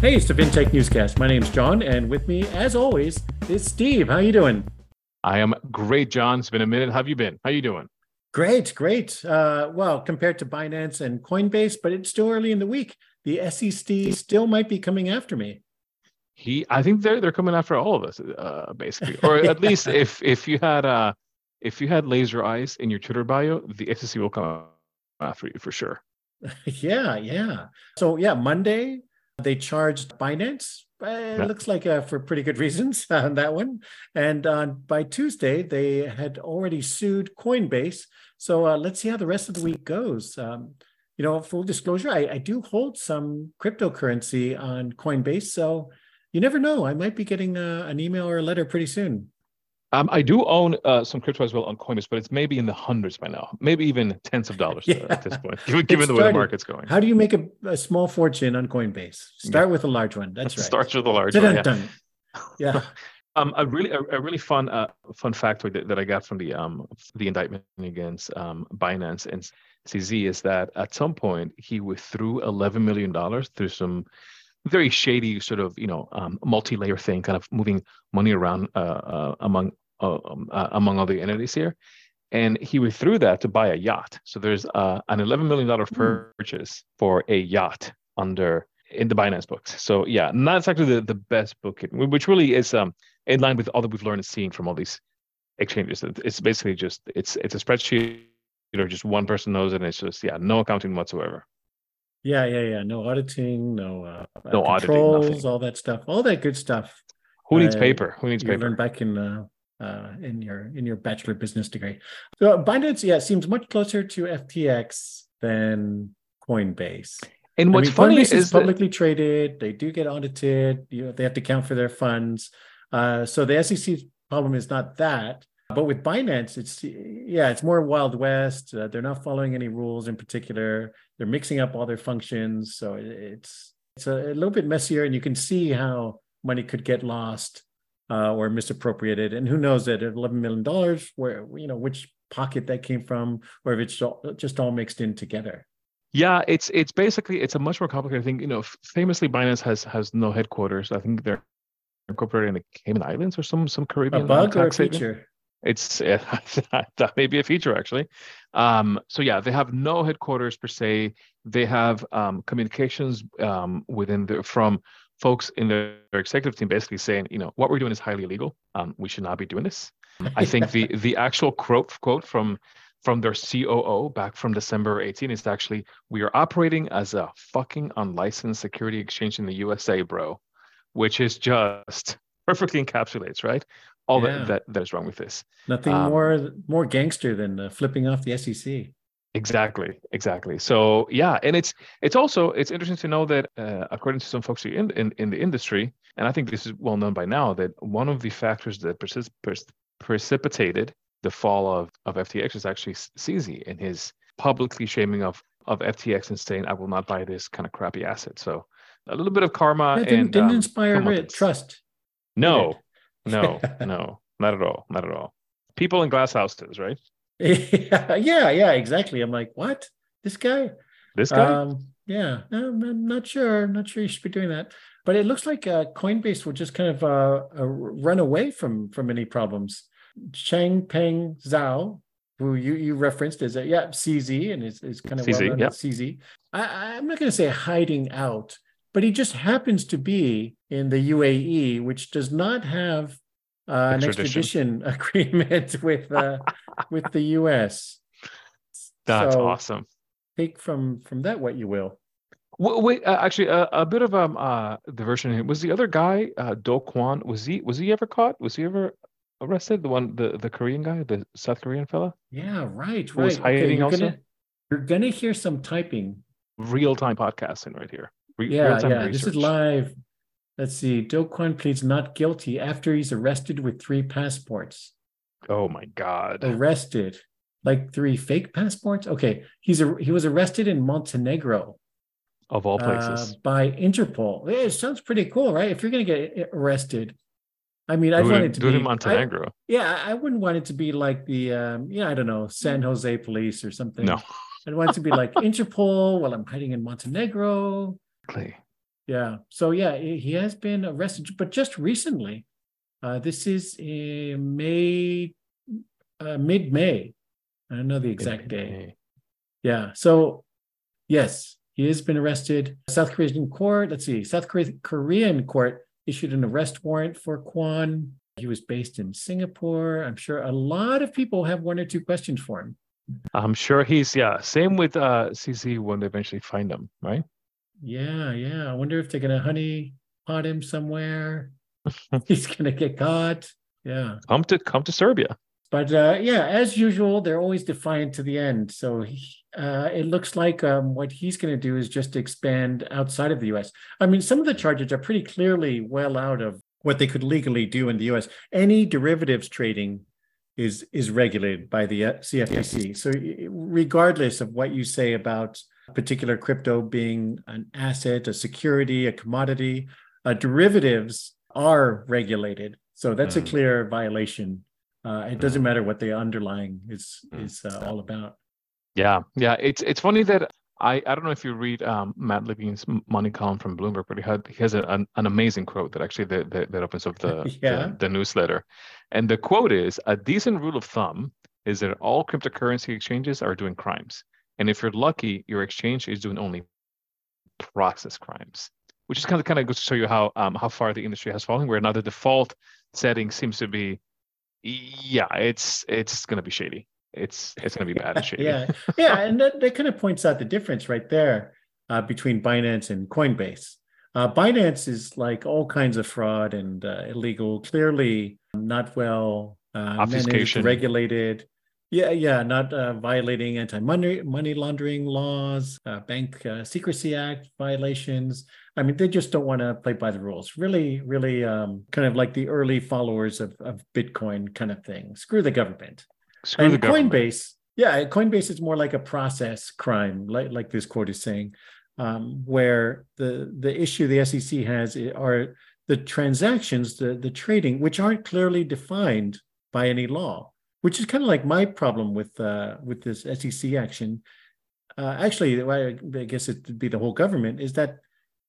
Hey, it's the FinTech Newscast. My name's John, and with me, as always, is Steve. How you doing? I am great, John. It's been a minute. How have you been? How you doing? Great, great. Uh, well, compared to Binance and Coinbase, but it's still early in the week. The SEC still might be coming after me. He, I think they're they're coming after all of us, uh, basically, or at least if if you had uh if you had laser eyes in your Twitter bio, the SEC will come after you for sure. yeah, yeah. So yeah, Monday they charged Binance. It yeah. looks like uh, for pretty good reasons on that one. And uh, by Tuesday, they had already sued Coinbase. So uh, let's see how the rest of the week goes. Um, you know, full disclosure, I, I, do hold some cryptocurrency on Coinbase. So you never know. I might be getting uh, an email or a letter pretty soon. Um, I do own uh, some crypto as well on Coinbase, but it's maybe in the hundreds by now, maybe even tens of dollars yeah. at this point, given, given the way the market's going. How do you make a, a small fortune on Coinbase? Start yeah. with a large one. That's right. Starts with a large one. Yeah. yeah. um, a really, a, a really fun, uh, fun factoid that, that I got from the um the indictment against um Binance and CZ is that at some point he withdrew eleven million dollars through some very shady sort of you know um, multi-layer thing, kind of moving money around uh, uh, among uh, um, uh, among other entities here. And he withdrew that to buy a yacht. So there's uh, an $11 million hmm. purchase for a yacht under in the Binance books. So yeah, not exactly the, the best book, which really is um, in line with all that we've learned and seen from all these exchanges. It's basically just it's it's a spreadsheet, you know, just one person knows it, and it's just yeah, no accounting whatsoever. Yeah, yeah, yeah. No auditing, no uh, no controls, auditing, all that stuff, all that good stuff. Who needs uh, paper? Who needs paper? Learned back in uh, uh, in your in your bachelor business degree. So Binance, yeah, seems much closer to FTX than Coinbase. And what's I mean, funny Coinbase is, is publicly that... traded. They do get audited. You know, they have to count for their funds. Uh, so the SEC's problem is not that. But with Binance, it's yeah, it's more Wild West. Uh, they're not following any rules in particular. They're mixing up all their functions, so it's it's a, a little bit messier, and you can see how money could get lost uh, or misappropriated. And who knows that at eleven million dollars, where you know which pocket that came from, or if it's just all mixed in together. Yeah, it's it's basically it's a much more complicated thing. You know, famously, Binance has has no headquarters. I think they're incorporated in the Cayman Islands or some some Caribbean. A bug or a feature? It's yeah, that may be a feature actually. Um, so yeah, they have no headquarters per se. They have um, communications um, within the from folks in their executive team basically saying, you know, what we're doing is highly illegal. Um, we should not be doing this. I think the the actual quote quote from from their COO back from December 18 is actually, we are operating as a fucking unlicensed security exchange in the USA, bro, which is just perfectly encapsulates, right? all yeah. that, that that is wrong with this. Nothing um, more more gangster than uh, flipping off the SEC. Exactly, exactly. So yeah, and it's it's also it's interesting to know that uh, according to some folks in, in in the industry, and I think this is well known by now, that one of the factors that precipitated the fall of of FTX is actually CZ in his publicly shaming of of FTX and saying, "I will not buy this kind of crappy asset." So a little bit of karma yeah, didn't, and didn't um, inspire trust. No, no, no, not at all. Not at all. People in glass houses, right? Yeah, yeah, yeah, exactly. I'm like, what? This guy? This guy? Um, yeah, no, I'm not sure. I'm not sure you should be doing that. But it looks like uh, Coinbase will just kind of uh, uh, run away from from any problems. Changpeng Zhao, who you you referenced, is a yeah CZ and is, is kind of CZ, well yeah. CZ. I, I'm not going to say hiding out, but he just happens to be in the UAE, which does not have uh, an extradition agreement with uh, with the US. That's so awesome. Take from from that what you will. Wait, wait uh, actually, uh, a bit of um uh diversion. Was the other guy uh, Do Kwon? Was he was he ever caught? Was he ever arrested? The one the the Korean guy, the South Korean fella. Yeah, right, right. Was hiding okay, you're also. Gonna, you're gonna hear some typing. Real time podcasting right here. Re- yeah, yeah. Research. This is live. Let's see. Do Kwon pleads not guilty after he's arrested with three passports. Oh my God. Arrested. Like three fake passports? Okay. He's a, he was arrested in Montenegro. Of all places. Uh, by Interpol. Yeah, It sounds pretty cool, right? If you're going to get arrested. I mean, I want it to do be in Montenegro. I, yeah, I wouldn't want it to be like the, um, yeah, I don't know, San Jose police or something. No. I'd want it to be like Interpol while I'm hiding in Montenegro. Exactly. Yeah. So yeah, he has been arrested, but just recently. Uh, this is in May, uh, mid May. I don't know the exact day. Yeah. So yes, he has been arrested. South Korean court. Let's see. South Korean court issued an arrest warrant for Kwon. He was based in Singapore. I'm sure a lot of people have one or two questions for him. I'm sure he's yeah. Same with uh CZ when they eventually find him, right? Yeah, yeah. I wonder if they're gonna honey pot him somewhere. he's gonna get caught. Yeah. Come to come to Serbia. But uh, yeah, as usual, they're always defiant to the end. So he, uh, it looks like um, what he's going to do is just expand outside of the U.S. I mean, some of the charges are pretty clearly well out of what they could legally do in the U.S. Any derivatives trading is is regulated by the uh, CFTC. So regardless of what you say about particular crypto being an asset, a security, a commodity, uh, derivatives are regulated. So that's mm. a clear violation. Uh, it doesn't mm. matter what the underlying is mm. is uh, all about. Yeah, yeah. It's it's funny that I, I don't know if you read um, Matt Levine's money column from Bloomberg, but he, had, he has a, an, an amazing quote that actually that, that, that opens up the, yeah. the, the newsletter. And the quote is a decent rule of thumb is that all cryptocurrency exchanges are doing crimes. And if you're lucky, your exchange is doing only process crimes, which is kind of kind of goes to show you how um, how far the industry has fallen. Where now the default setting seems to be, yeah, it's it's going to be shady it's it's going to be bad and shady. yeah, yeah, and that, that kind of points out the difference right there uh, between Binance and Coinbase. Uh, Binance is like all kinds of fraud and uh, illegal, clearly not well uh, managed, regulated. Yeah, yeah, not uh, violating anti-money money laundering laws, uh, Bank uh, Secrecy Act violations. I mean, they just don't want to play by the rules. Really, really, um, kind of like the early followers of, of Bitcoin kind of thing. Screw the government. Screw and Coinbase, yeah, Coinbase is more like a process crime, like like this quote is saying, um, where the the issue the SEC has are the transactions, the the trading, which aren't clearly defined by any law, which is kind of like my problem with uh, with this SEC action. Uh, actually, I guess it would be the whole government is that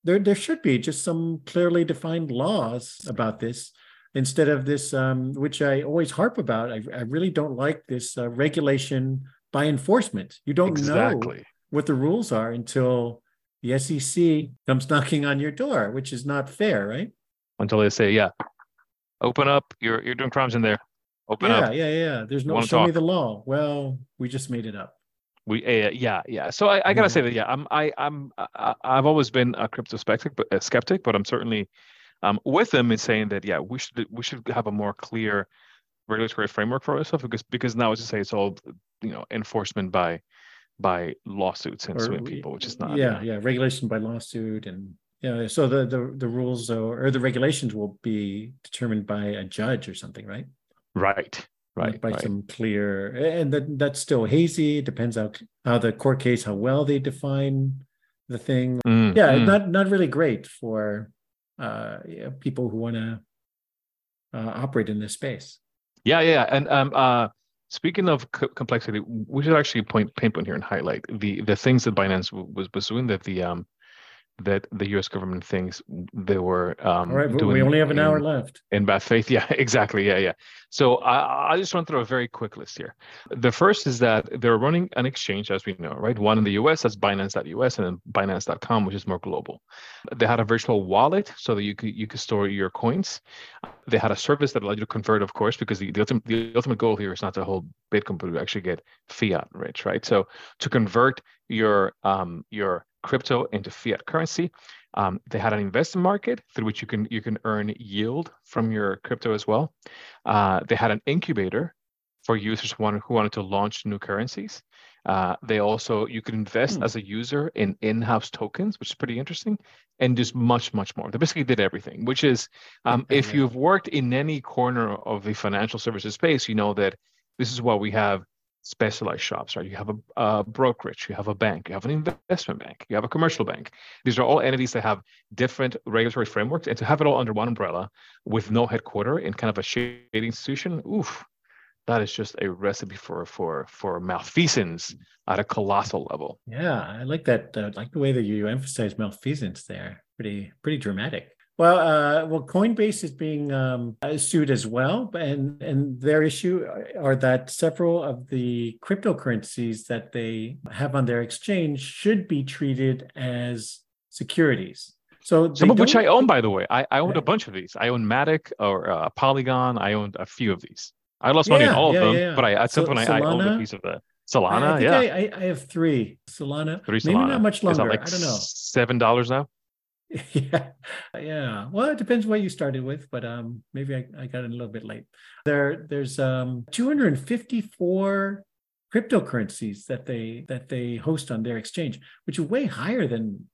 there there should be just some clearly defined laws about this instead of this, um, which I always harp about. I, I really don't like this uh, regulation by enforcement. You don't exactly. know what the rules are until the SEC comes knocking on your door, which is not fair, right? Until they say, "Yeah, open up. You're you're doing crimes in there. Open yeah, up." Yeah, yeah, yeah. There's no show talk. me the law. Well, we just made it up. We uh, yeah yeah. So I, I gotta mm-hmm. say that yeah, I'm I I'm I, I've always been a crypto skeptic, but a skeptic, but I'm certainly um, with them in saying that yeah we should we should have a more clear regulatory framework for ourselves because because now as you say it's all you know enforcement by by lawsuits and suing people which is not yeah yeah regulation by lawsuit and yeah so the the, the rules or, or the regulations will be determined by a judge or something right right right by right. some clear and that that's still hazy it depends how how the court case how well they define the thing mm, yeah mm. not not really great for uh, people who want to uh, operate in this space. Yeah, yeah, and um, uh, speaking of co- complexity, we should actually point pinpoint here and highlight the the things that Binance was was doing that the um that the U.S. government thinks they were um, All right, we only have an in, hour left. In bad faith, yeah, exactly, yeah, yeah. So I, I just run through a very quick list here. The first is that they're running an exchange, as we know, right? One in the U.S. that's Binance.us, and then Binance.com, which is more global. They had a virtual wallet so that you could you could store your coins. They had a service that allowed you to convert, of course, because the, the ultimate the ultimate goal here is not to hold Bitcoin, but to actually get fiat rich, right? So to convert your um your crypto into fiat currency. Um, they had an investment market through which you can you can earn yield from your crypto as well. Uh, they had an incubator for users who wanted, who wanted to launch new currencies. Uh, they also you could invest hmm. as a user in in-house tokens, which is pretty interesting, and just much much more. They basically did everything. Which is, um, if you've worked in any corner of the financial services space, you know that this is what we have specialized shops, right? You have a, a, brokerage, you have a bank, you have an investment bank, you have a commercial bank. These are all entities that have different regulatory frameworks, and to have it all under one umbrella with no headquarter in kind of a shady institution, oof, that is just a recipe for for for malfeasance at a colossal level. Yeah, I like that. Uh, I like the way that you emphasize malfeasance there. Pretty pretty dramatic. Well, uh, well, Coinbase is being um, sued as well, and and their issue are that several of the cryptocurrencies that they have on their exchange should be treated as securities. So some of which I own, by the way. I, I owned a bunch of these. I own Matic or uh, Polygon. I owned a few of these. I lost yeah, money on all yeah, of them, yeah, but I at some point I, I owned a piece of the Solana. I, I yeah, I, I, have three Solana. Three Solana. Maybe not much longer. Like I don't know. Seven dollars now. yeah yeah well it depends what you started with but um maybe I, I got in a little bit late there there's um 254 cryptocurrencies that they that they host on their exchange which is way higher than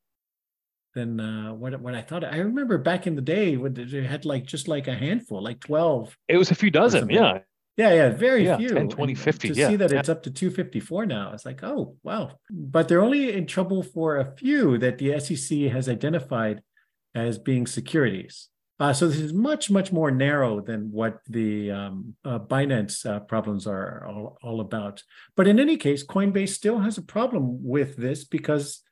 than uh, what what I thought. I remember back in the day when they had like just like a handful, like 12. It was a few dozen, yeah. Yeah, yeah, very yeah, few. 10, 20, 50. to yeah, see that it's up to 254 now, it's like, oh, wow. But they're only in trouble for a few that the SEC has identified as being securities. Uh, so this is much, much more narrow than what the um, uh, Binance uh, problems are all, all, about. But in any case, Coinbase still has a problem with this because,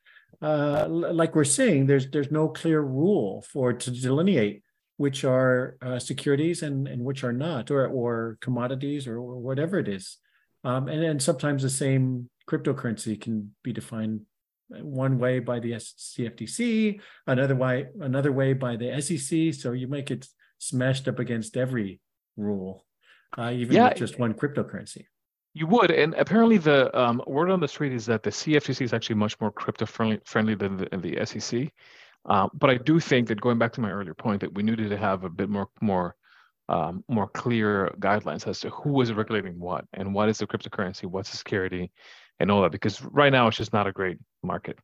uh, like we're saying, there's there's no clear rule for to delineate which are uh, securities and, and which are not, or, or commodities or, or whatever it is. Um, and then sometimes the same cryptocurrency can be defined one way by the CFTC, another way another way by the SEC. So you might get smashed up against every rule, uh, even yeah, with just one cryptocurrency. You would, and apparently the um, word on the street is that the CFTC is actually much more crypto friendly, friendly than the, the SEC. Uh, but I do think that going back to my earlier point, that we needed to have a bit more more um, more clear guidelines as to who is regulating what and what is the cryptocurrency, what's the security, and all that. Because right now it's just not a great market.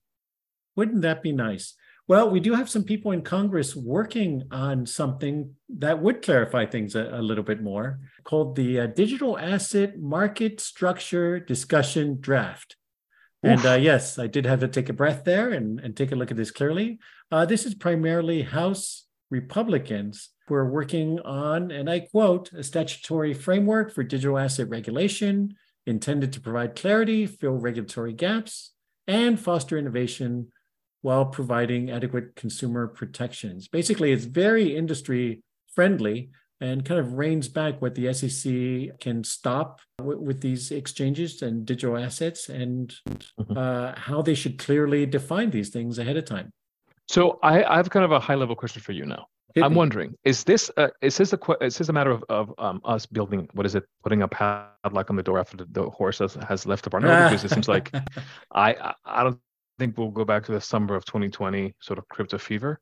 Wouldn't that be nice? Well, we do have some people in Congress working on something that would clarify things a, a little bit more, called the uh, Digital Asset Market Structure Discussion Draft. And uh, yes, I did have to take a breath there and, and take a look at this clearly. Uh, this is primarily House Republicans who are working on, and I quote, a statutory framework for digital asset regulation intended to provide clarity, fill regulatory gaps, and foster innovation while providing adequate consumer protections. Basically, it's very industry friendly and kind of reins back what the SEC can stop w- with these exchanges and digital assets and mm-hmm. uh, how they should clearly define these things ahead of time. So I, I have kind of a high level question for you now. Hit I'm me. wondering, is this uh, is this a is this a matter of, of um, us building what is it putting a padlock on the door after the, the horse has, has left the barn? Because it seems like I I don't think we'll go back to the summer of 2020 sort of crypto fever,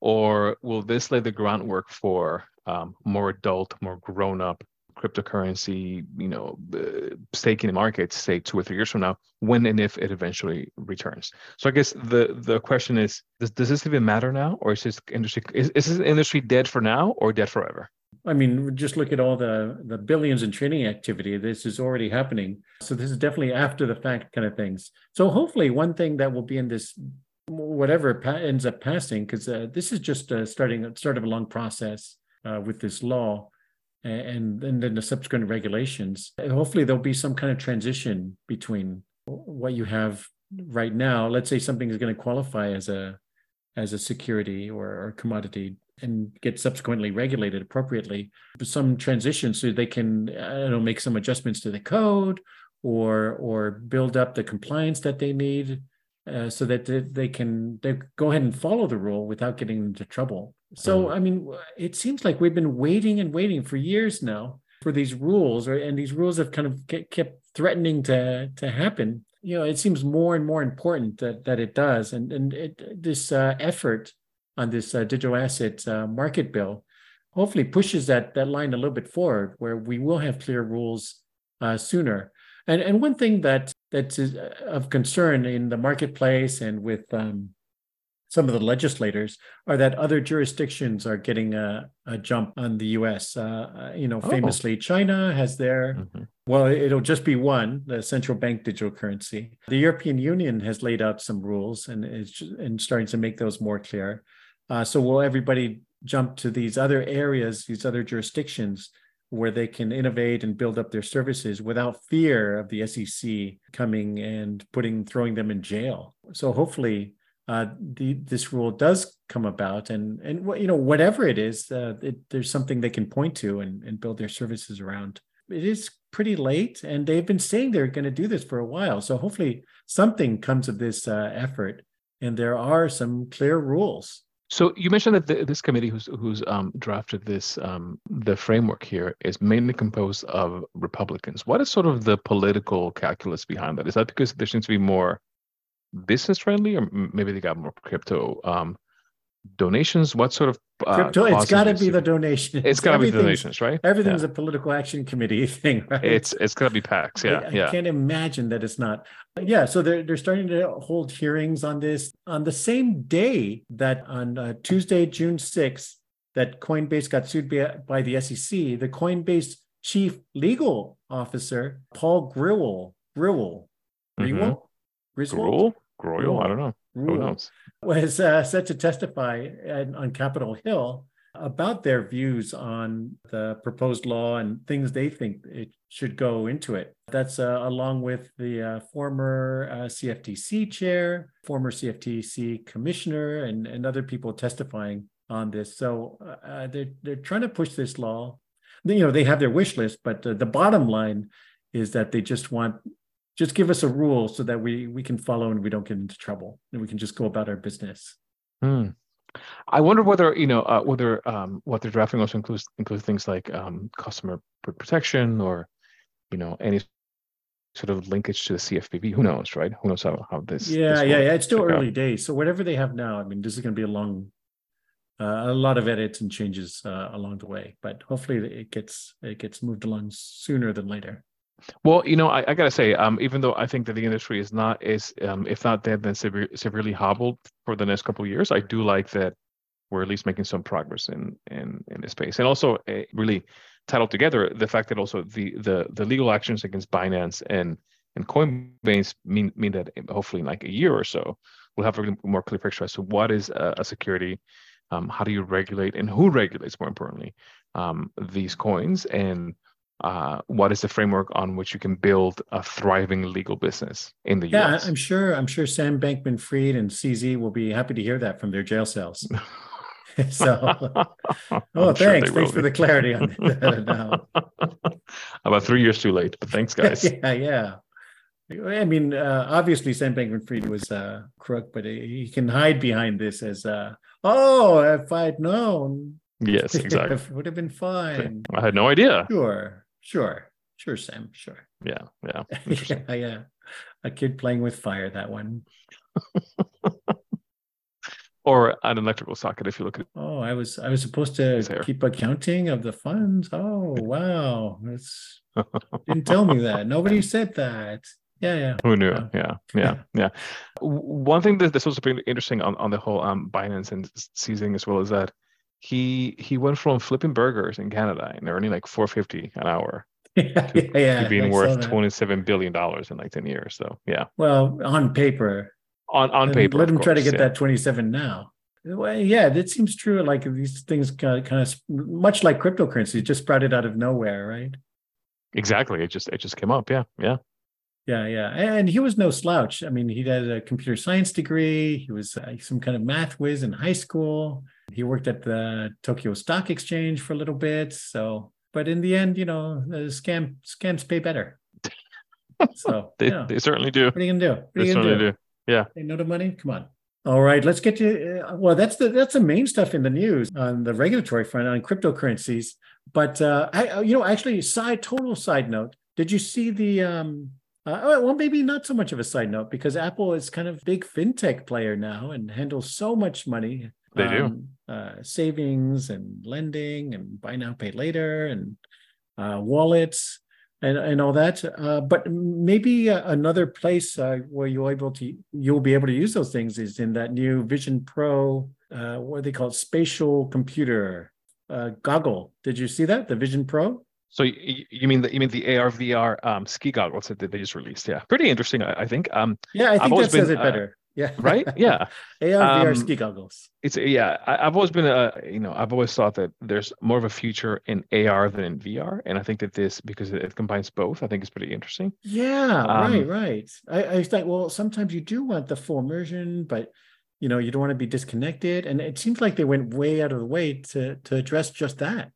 or will this lay the groundwork for um, more adult, more grown up cryptocurrency, you know, uh, staking in markets, say two or three years from now, when and if it eventually returns. So I guess the the question is, does, does this even matter now, or is this industry is, is this industry dead for now or dead forever? I mean, just look at all the the billions in trading activity. This is already happening. So this is definitely after the fact kind of things. So hopefully, one thing that will be in this whatever ends up passing, because uh, this is just uh, starting start of a long process uh, with this law and, and then the subsequent regulations. Hopefully, there'll be some kind of transition between what you have right now. Let's say something is going to qualify as a as a security or, or commodity and get subsequently regulated appropriately. But some transition so they can I don't know make some adjustments to the code or or build up the compliance that they need uh, so that they, they can they go ahead and follow the rule without getting into trouble. So, mm. I mean, it seems like we've been waiting and waiting for years now for these rules, right? And these rules have kind of kept threatening to to happen. You know, it seems more and more important that that it does, and and it, this uh, effort on this uh, digital asset uh, market bill hopefully pushes that that line a little bit forward, where we will have clear rules uh, sooner. And and one thing that that's uh, of concern in the marketplace and with um, some of the legislators are that other jurisdictions are getting a, a jump on the U.S. Uh, uh, you know, oh. famously, China has their mm-hmm. well, it'll just be one, the central bank digital currency. The European Union has laid out some rules and is and starting to make those more clear. Uh, so will everybody jump to these other areas, these other jurisdictions? where they can innovate and build up their services without fear of the SEC coming and putting throwing them in jail. So hopefully uh, the, this rule does come about, and and you know whatever it is, uh, it, there's something they can point to and, and build their services around. It is pretty late, and they've been saying they're going to do this for a while. So hopefully something comes of this uh, effort, and there are some clear rules so you mentioned that the, this committee, who's who's um, drafted this, um, the framework here, is mainly composed of Republicans. What is sort of the political calculus behind that? Is that because there seems to be more business friendly, or maybe they got more crypto um, donations? What sort of uh, crypto? It's got to be the donation. It's got to be the donations, right? Everything's yeah. a political action committee thing, right? It's it's got to be PACs. Yeah, I, yeah. I can't imagine that it's not. Yeah, so they're they're starting to hold hearings on this on the same day that on uh, Tuesday, June sixth, that Coinbase got sued by, by the SEC. The Coinbase chief legal officer, Paul Grewal, Grewal, Grewal, mm-hmm. Griswold, Grewal, I don't know. Who knows? Was uh, set to testify at, on Capitol Hill about their views on the proposed law and things they think it should go into it. That's uh, along with the uh, former uh, CFTC chair, former CFTC commissioner, and, and other people testifying on this. So uh, uh, they're, they're trying to push this law. You know, they have their wish list, but uh, the bottom line is that they just want just give us a rule so that we we can follow and we don't get into trouble and we can just go about our business. Hmm. I wonder whether you know uh, whether um, what they're drafting also includes includes things like um, customer protection or you know any sort of linkage to the CFPB. Who knows, right? Who knows how, how this? Yeah, this yeah, yeah. It's still early out. days, so whatever they have now, I mean, this is going to be a long, uh, a lot of edits and changes uh, along the way. But hopefully, it gets it gets moved along sooner than later. Well, you know, I, I, gotta say, um, even though I think that the industry is not is, um, if not dead, then severe, severely hobbled for the next couple of years, I do like that we're at least making some progress in in in this space, and also uh, really tied together the fact that also the the the legal actions against Binance and and Coinbase mean mean that hopefully in like a year or so we'll have a more clear picture as to what is a, a security, um, how do you regulate, and who regulates more importantly um, these coins. And uh, what is the framework on which you can build a thriving legal business in the yeah, US? I'm sure. I'm sure Sam Bankman-Fried and CZ will be happy to hear that from their jail cells. so, oh, thanks. Thanks for the clarity on that. About three years too late, but thanks, guys. yeah, yeah. I mean, uh, obviously, Sam Bankman-Fried was a crook, but he can hide behind this as, uh, oh, if I'd known. Yes, exactly. it would have been fine. I had no idea. Sure. Sure. Sure, Sam. Sure. Yeah. Yeah. yeah. Yeah. A kid playing with fire, that one. or an electrical socket if you look at Oh, I was I was supposed to keep accounting of the funds. Oh, wow. That's didn't tell me that. Nobody said that. Yeah, yeah. Who knew? Yeah, yeah, yeah. yeah. One thing that that's also pretty interesting on, on the whole um Binance and seizing as well is that he he went from flipping burgers in Canada and earning like 450 an hour yeah, to, yeah, to being worth 27 billion dollars in like 10 years. So yeah. Well, on paper. On on paper. Let him course, try to get yeah. that 27 now. Well, yeah, that seems true. Like these things kind of, kind of much like cryptocurrency, just sprouted out of nowhere, right? Exactly. It just it just came up. Yeah, yeah. Yeah, yeah, and he was no slouch. I mean, he had a computer science degree. He was uh, some kind of math whiz in high school. He worked at the Tokyo Stock Exchange for a little bit. So, but in the end, you know, the scam scams pay better. So they, you know, they certainly do. What are you gonna do? What they certainly do? do? Yeah. They know the money. Come on. All right, let's get to uh, well. That's the that's the main stuff in the news on the regulatory front on cryptocurrencies. But uh, I, uh, you know, actually, side total side note. Did you see the um, uh, oh, well, maybe not so much of a side note because Apple is kind of big fintech player now and handles so much money. They um, do uh, savings and lending and buy now pay later and uh, wallets and and all that. Uh, but maybe uh, another place uh, where you're able to you'll be able to use those things is in that new Vision Pro. what they call spatial computer goggle. Did you see that? The Vision Pro. So you, you mean the you mean the AR VR um, ski goggles that they just released? Yeah, pretty interesting. I, I think. Um, yeah, I think that been, says it better. Yeah. Right? Yeah. AR um, VR ski goggles. It's yeah. I, have always been a you know I've always thought that there's more of a future in AR than in VR, and I think that this because it, it combines both, I think is pretty interesting. Yeah. Um, right. Right. I, I think well sometimes you do want the full immersion, but you know you don't want to be disconnected, and it seems like they went way out of the way to to address just that.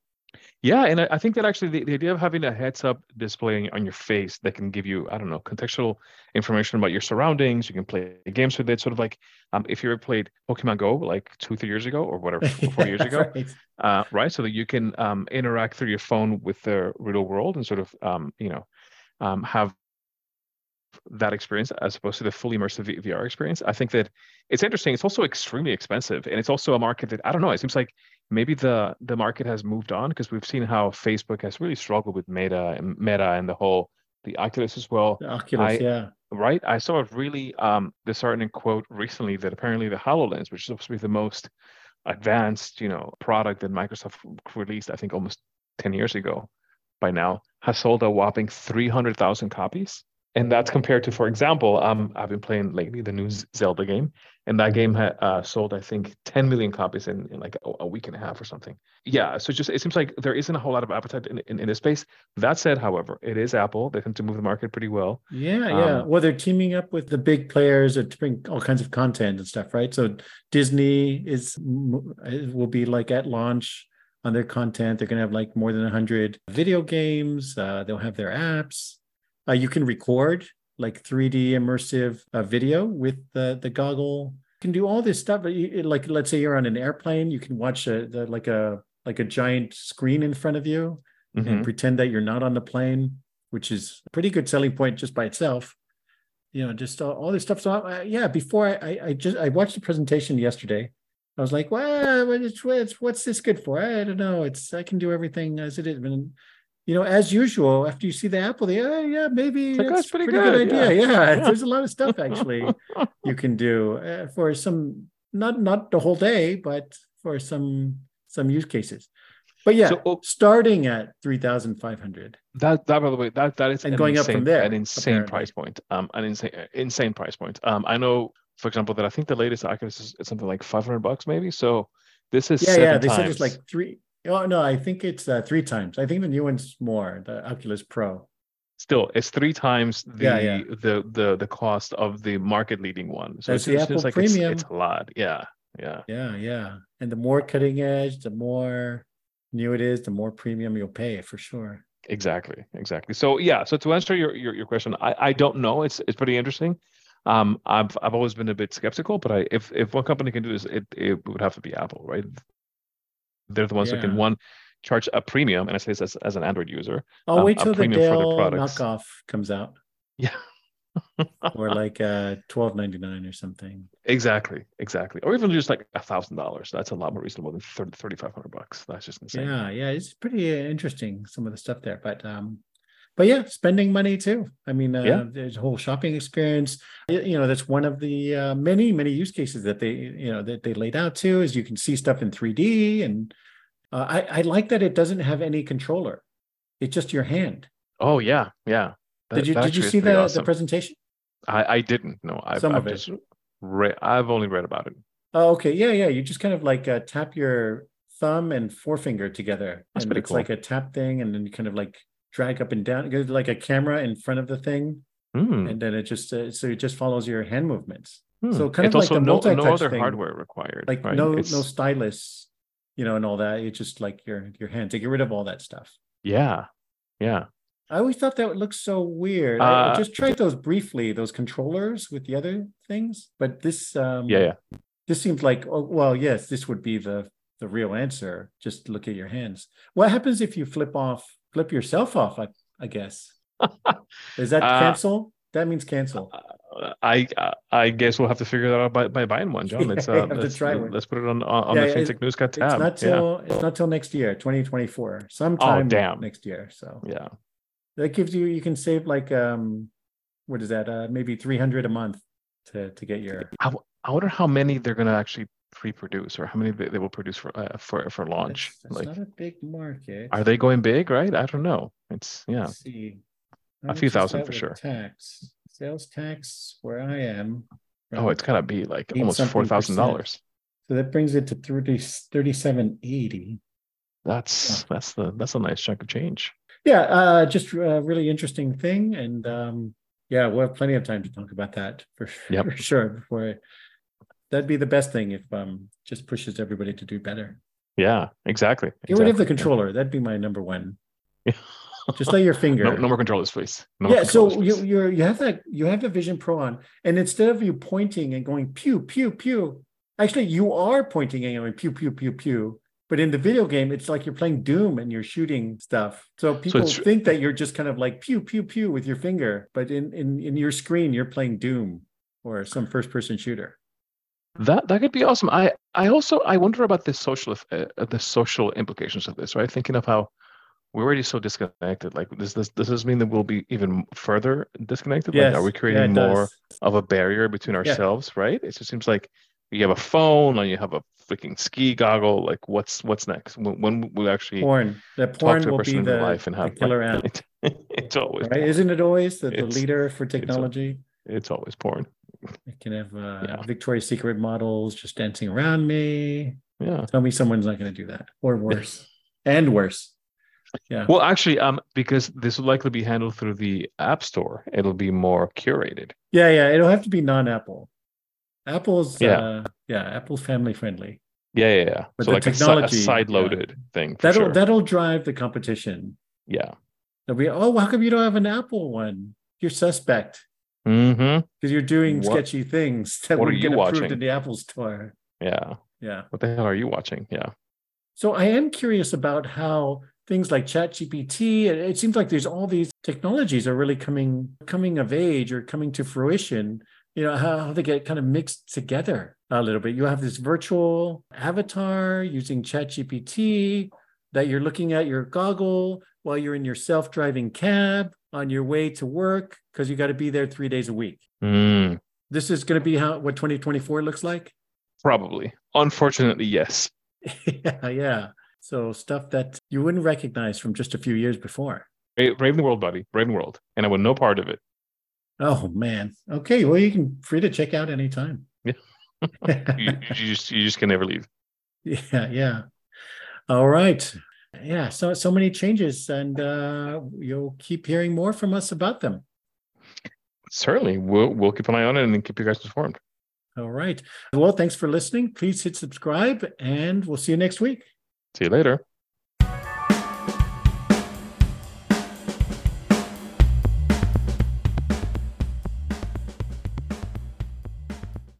Yeah, and I think that actually the, the idea of having a heads-up display on your face that can give you, I don't know, contextual information about your surroundings. You can play games with it, sort of like um, if you ever played Pokemon Go like two, three years ago or whatever, four years ago, right. Uh, right? So that you can um, interact through your phone with the real world and sort of, um, you know, um, have that experience as opposed to the fully immersive VR experience. I think that it's interesting. It's also extremely expensive, and it's also a market that I don't know. It seems like maybe the the market has moved on because we've seen how Facebook has really struggled with Meta and Meta and the whole the Oculus as well. The Oculus, I, yeah. Right. I saw a really um disheartening quote recently that apparently the HoloLens, which is supposed to be the most advanced, you know, product that Microsoft released, I think almost 10 years ago by now, has sold a whopping 300,000 copies and that's compared to, for example, um, I've been playing lately the new Zelda game, and that game had uh, sold, I think, 10 million copies in, in like a, a, week and a half or something. Yeah, so just it seems like there isn't a whole lot of appetite in, in, in this space. That said, however, it is Apple. They tend to move the market pretty well. Yeah, um, yeah. Well, they're teaming up with the big players to bring all kinds of content and stuff, right? So Disney is will be like at launch on their content. They're going to have like more than 100 video games. Uh, they'll have their apps uh, you can record like 3D immersive uh, video with the the goggle. You can do all this stuff. Like let's say you're on an airplane, you can watch a the, like a like a giant screen in front of you mm-hmm. and pretend that you're not on the plane, which is a pretty good selling point just by itself. You know, just all, all this stuff. So uh, yeah, before I, I, I just I watched the presentation yesterday. I was like, well, what's, what's this good for? I don't know. It's I can do everything as it is. And you know, as usual, after you see the apple, they, oh, yeah, maybe like, that's pretty, pretty good. good, idea. Yeah. yeah. there's a lot of stuff actually you can do uh, for some, not not the whole day, but for some some use cases. But yeah, so, oh, starting at three thousand five hundred. That that by the way, that that is and going insane, up from there, an insane apparently. price point. Um, an insane insane price point. Um, I know, for example, that I think the latest Oculus is, is something like five hundred bucks, maybe. So this is yeah, yeah. They times. said it's like three Oh no, I think it's uh, three times. I think the new one's more. The Oculus Pro. Still, it's three times the yeah, yeah. the the the cost of the market leading one. So That's it's, the Apple like Premium. It's, it's, a lot. Yeah, yeah, yeah, yeah. And the more cutting edge, the more new it is, the more premium you'll pay for sure. Exactly, exactly. So yeah, so to answer your your, your question, I, I don't know. It's it's pretty interesting. Um, I've I've always been a bit skeptical, but I if if one company can do this, it it would have to be Apple, right? They're the ones yeah. who can one charge a premium, and I say this as, as an Android user. I'll um, wait till the Dell knockoff comes out. Yeah. or like uh twelve ninety nine or something. Exactly, exactly. Or even just like a thousand dollars. That's a lot more reasonable than 3500 bucks. That's just insane. Yeah, yeah. It's pretty interesting, some of the stuff there. But um but yeah, spending money too. I mean, uh, yeah. there's a whole shopping experience. You know, that's one of the uh, many, many use cases that they, you know, that they laid out too. Is you can see stuff in 3D, and uh, I, I like that it doesn't have any controller. It's just your hand. Oh yeah, yeah. That, did you did you see the awesome. the presentation? I I didn't. No, I've, Some I've just read. I've only read about it. Oh, okay. Yeah, yeah. You just kind of like uh, tap your thumb and forefinger together, That's and it's cool. like a tap thing, and then you kind of like drag up and down. Like a camera in front of the thing, mm. and then it just uh, so it just follows your hand movements. Mm. So kind it's of like also the no, no other thing. hardware required. Like right? no it's... no stylus, you know, and all that. It's just like your your hand to get rid of all that stuff. Yeah, yeah. I always thought that would look so weird. Uh, I just tried those briefly, those controllers with the other things, but this um yeah, yeah. This seems like oh well, yes, this would be the the real answer. Just look at your hands. What happens if you flip off flip yourself off? I I guess. Is that uh, cancel? That means cancel. Uh, I I guess we'll have to figure that out by, by buying one, John. Let's uh, let's, let's, put it on on yeah, the FinTech Newscast tab. It's not till yeah. it's not till next year, 2024. Sometime oh, damn. next year. So yeah, that gives you you can save like um what is that uh maybe 300 a month to to get your. I, I wonder how many they're gonna actually pre-produce or how many they, will produce for uh, for for launch like, not a big market are they going big right i don't know it's yeah Let's see a few thousand for sure tax sales tax where i am Oh, it's gotta be like almost four thousand dollars. So that brings it to 30, 3780. That's oh. that's the that's a nice chunk of change. Yeah, uh, just a really interesting thing, and um, yeah, we'll have plenty of time to talk about that for, yep. for sure. Before I, that'd be the best thing if um just pushes everybody to do better. Yeah, exactly. Get exactly. rid of the controller. That'd be my number one. just lay your finger. No, no more controllers, please. No yeah, so you you you have that you have the Vision Pro on, and instead of you pointing and going pew pew pew, actually you are pointing and going pew pew pew pew. But in the video game, it's like you're playing Doom and you're shooting stuff. So people so think that you're just kind of like pew pew pew with your finger, but in in in your screen, you're playing Doom or some first person shooter. That that could be awesome. I I also I wonder about the social uh, the social implications of this. Right, thinking of how we're already so disconnected. Like, does this does this mean that we'll be even further disconnected? Yes. Like, are we creating yeah, more does. of a barrier between ourselves? Yeah. Right. It just seems like you have a phone and you have a freaking ski goggle. Like, what's what's next? When, when we actually porn? The porn will be the, life and have killer app. it's always right. Porn. Isn't it always the, the leader for technology? It's, it's always porn. I can have uh, yeah. Victoria's Secret models just dancing around me. Yeah. Tell me someone's not going to do that, or worse, and worse. Yeah. Well, actually, um, because this will likely be handled through the App Store, it'll be more curated. Yeah, yeah. It'll have to be non-Apple. Apple's yeah, uh, yeah. Apple's family friendly. Yeah, yeah, yeah. But so like technology, a, side-loaded yeah. thing. That'll sure. that'll drive the competition. Yeah. They'll be, oh, how come you don't have an Apple one? You're suspect. Mm-hmm. Because you're doing what, sketchy things that would get approved watching? in the Apple Store. Yeah. Yeah. What the hell are you watching? Yeah. So I am curious about how things like ChatGPT, it seems like there's all these technologies are really coming coming of age or coming to fruition. You know how, how they get kind of mixed together a little bit. You have this virtual avatar using ChatGPT that you're looking at your goggle while you're in your self-driving cab on your way to work because you got to be there three days a week. Mm. This is going to be how what 2024 looks like. Probably. Unfortunately, yes. yeah, yeah. So stuff that you wouldn't recognize from just a few years before. Brave the World, buddy. Brave the World. And I want no part of it. Oh man. Okay. Well, you can free to check out anytime. Yeah. you, you just you just can never leave. Yeah, yeah. All right. Yeah so so many changes and uh, you'll keep hearing more from us about them. Certainly. We'll we'll keep an eye on it and keep you guys informed. All right. Well thanks for listening. Please hit subscribe and we'll see you next week. See you later